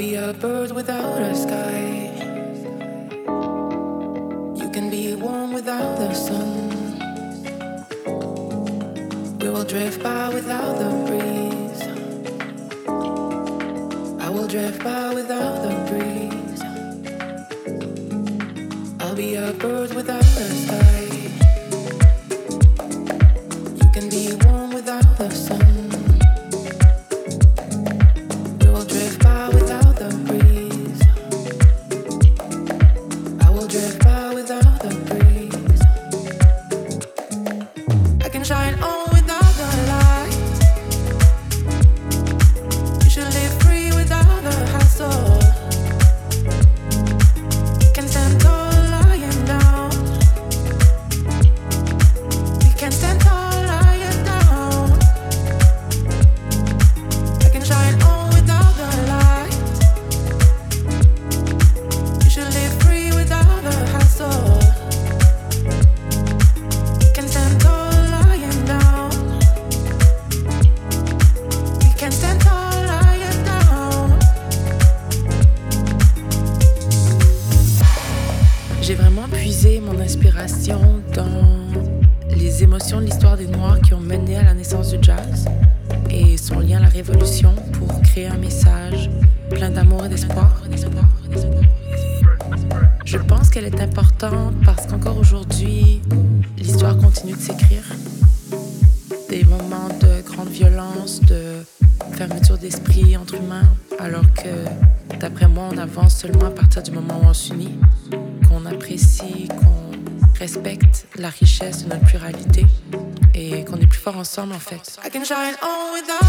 be a bird without a sky. You can be warm without the sun. We will drift by without the breeze. I will drift by. I can shine on without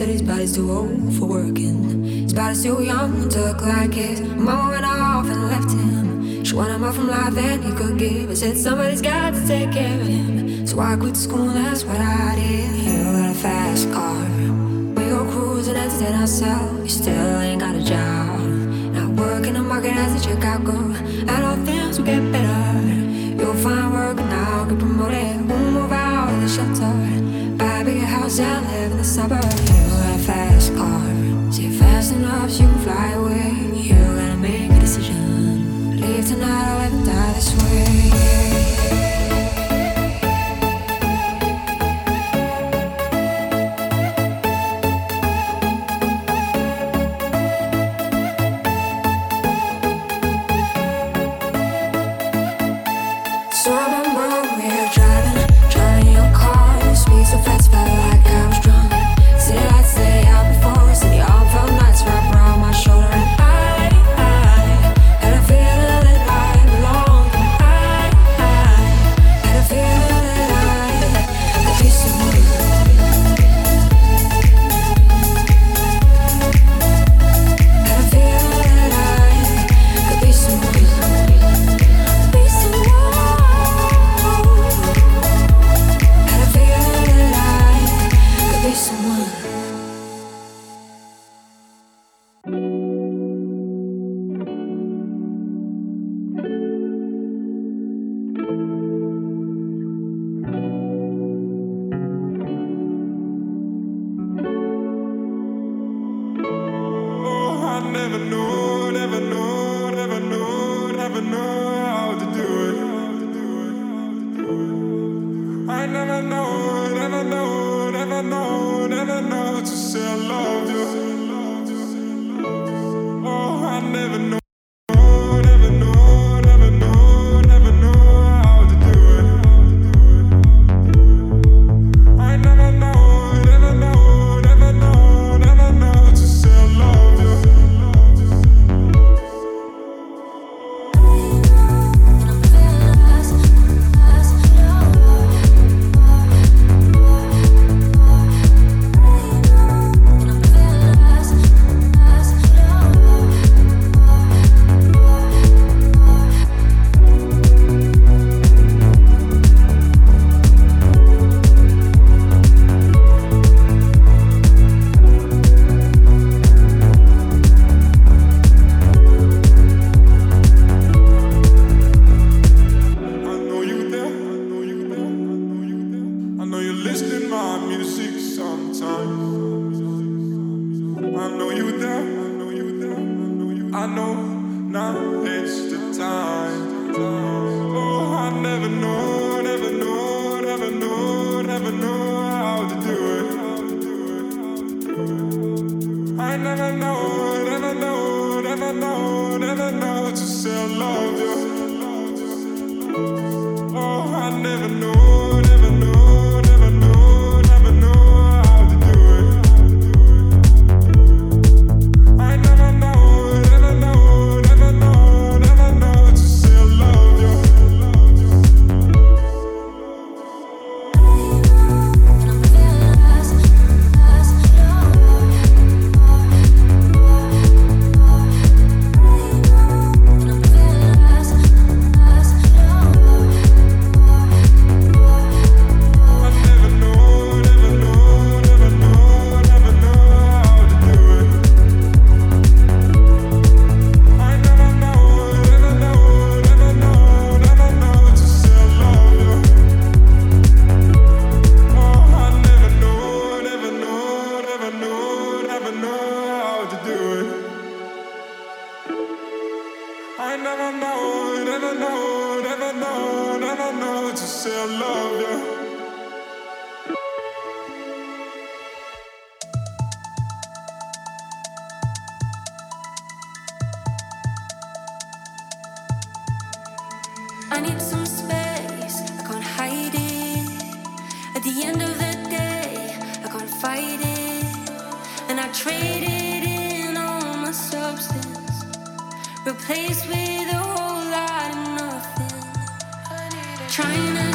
Said his body's too old for working. His body's too young to look like his. Mama went off and left him. She wanted more from life than he could give. I said somebody's got to take care of him. So I quit school, that's what I did. You got a fast car. We go cruising, entertain ourselves. You still ain't got a job. Not working the market as a checkout girl. I don't think will get better. You'll find work and I'll get promoted. We'll move out of the shelter. I live in the suburbs. You a fast car replaced with a whole lot of nothing. Trying to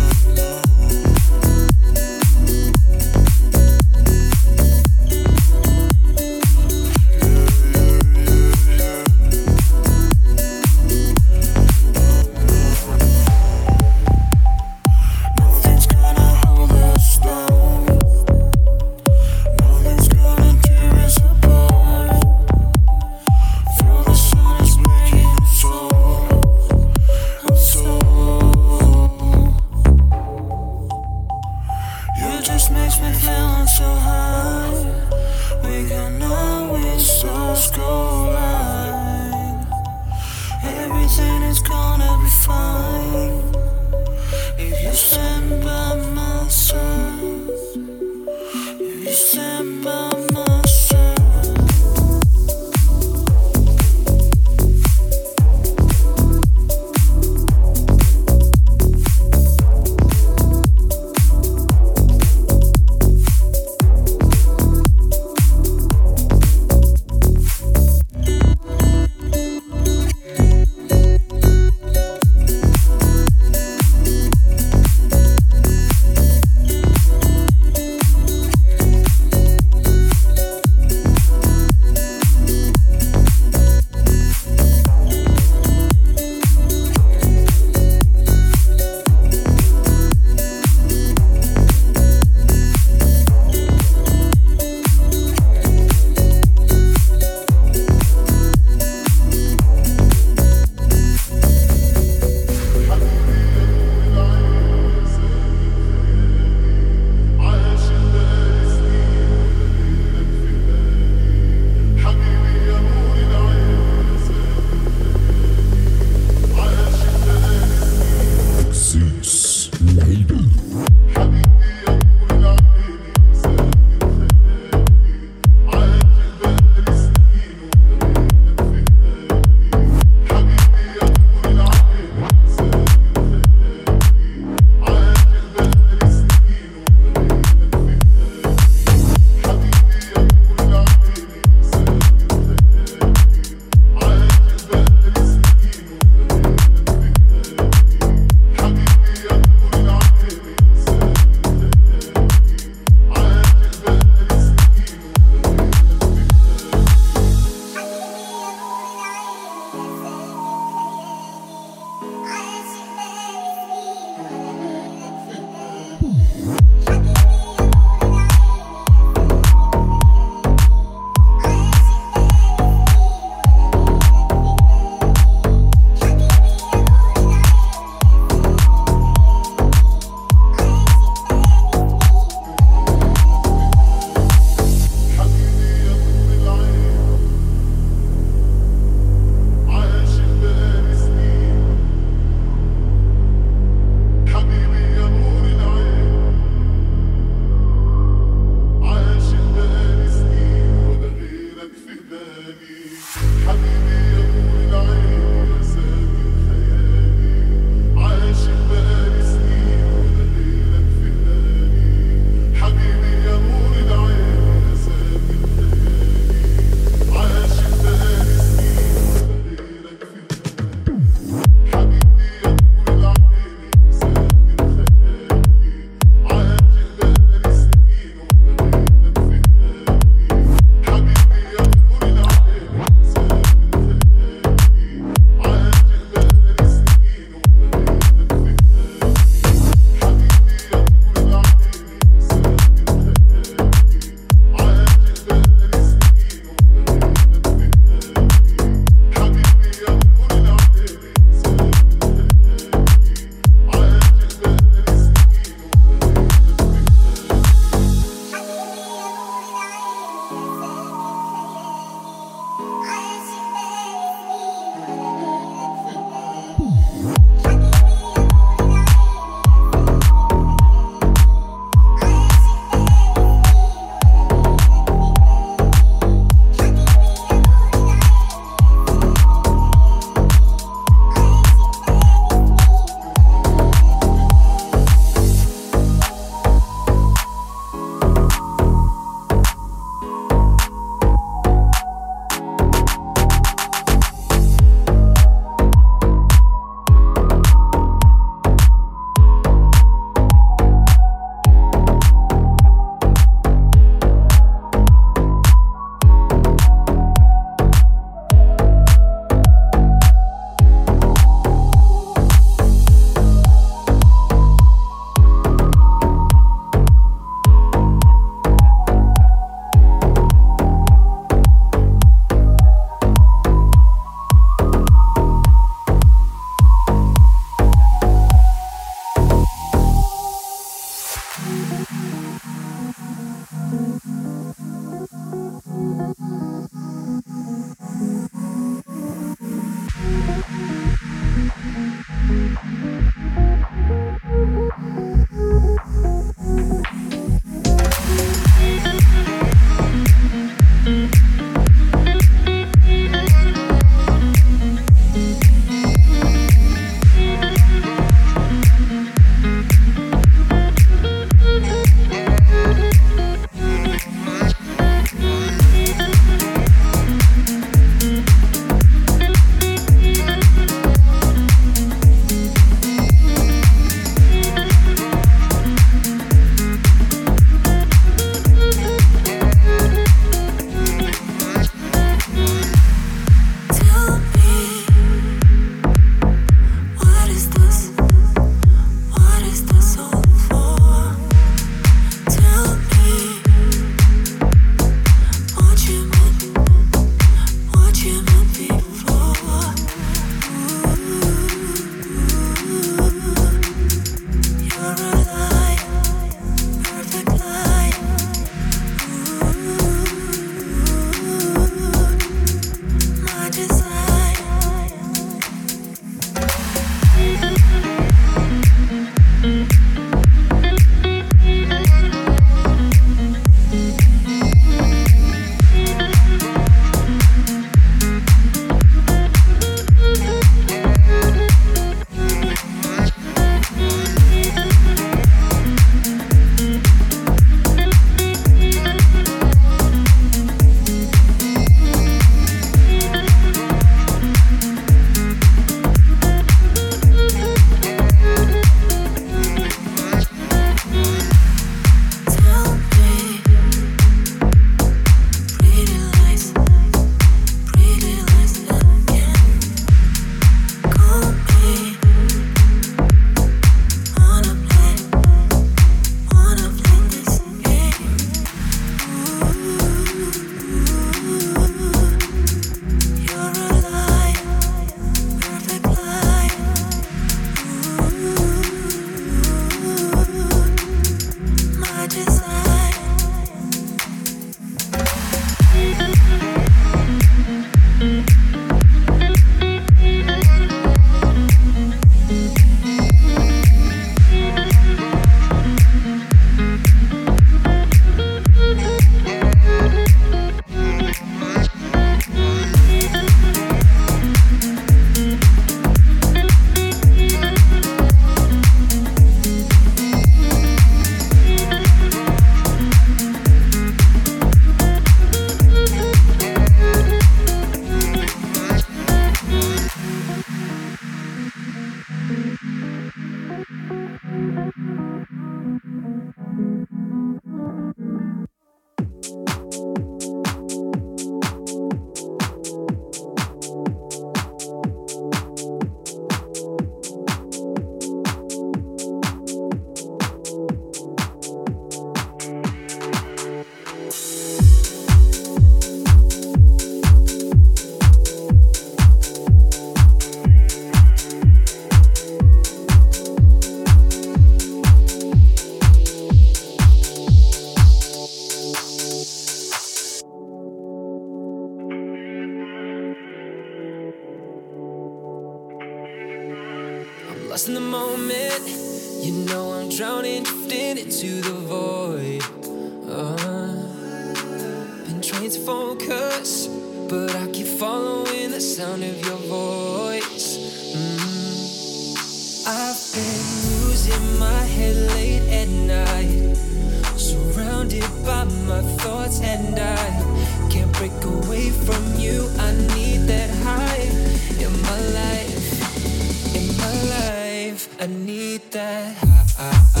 I need that high.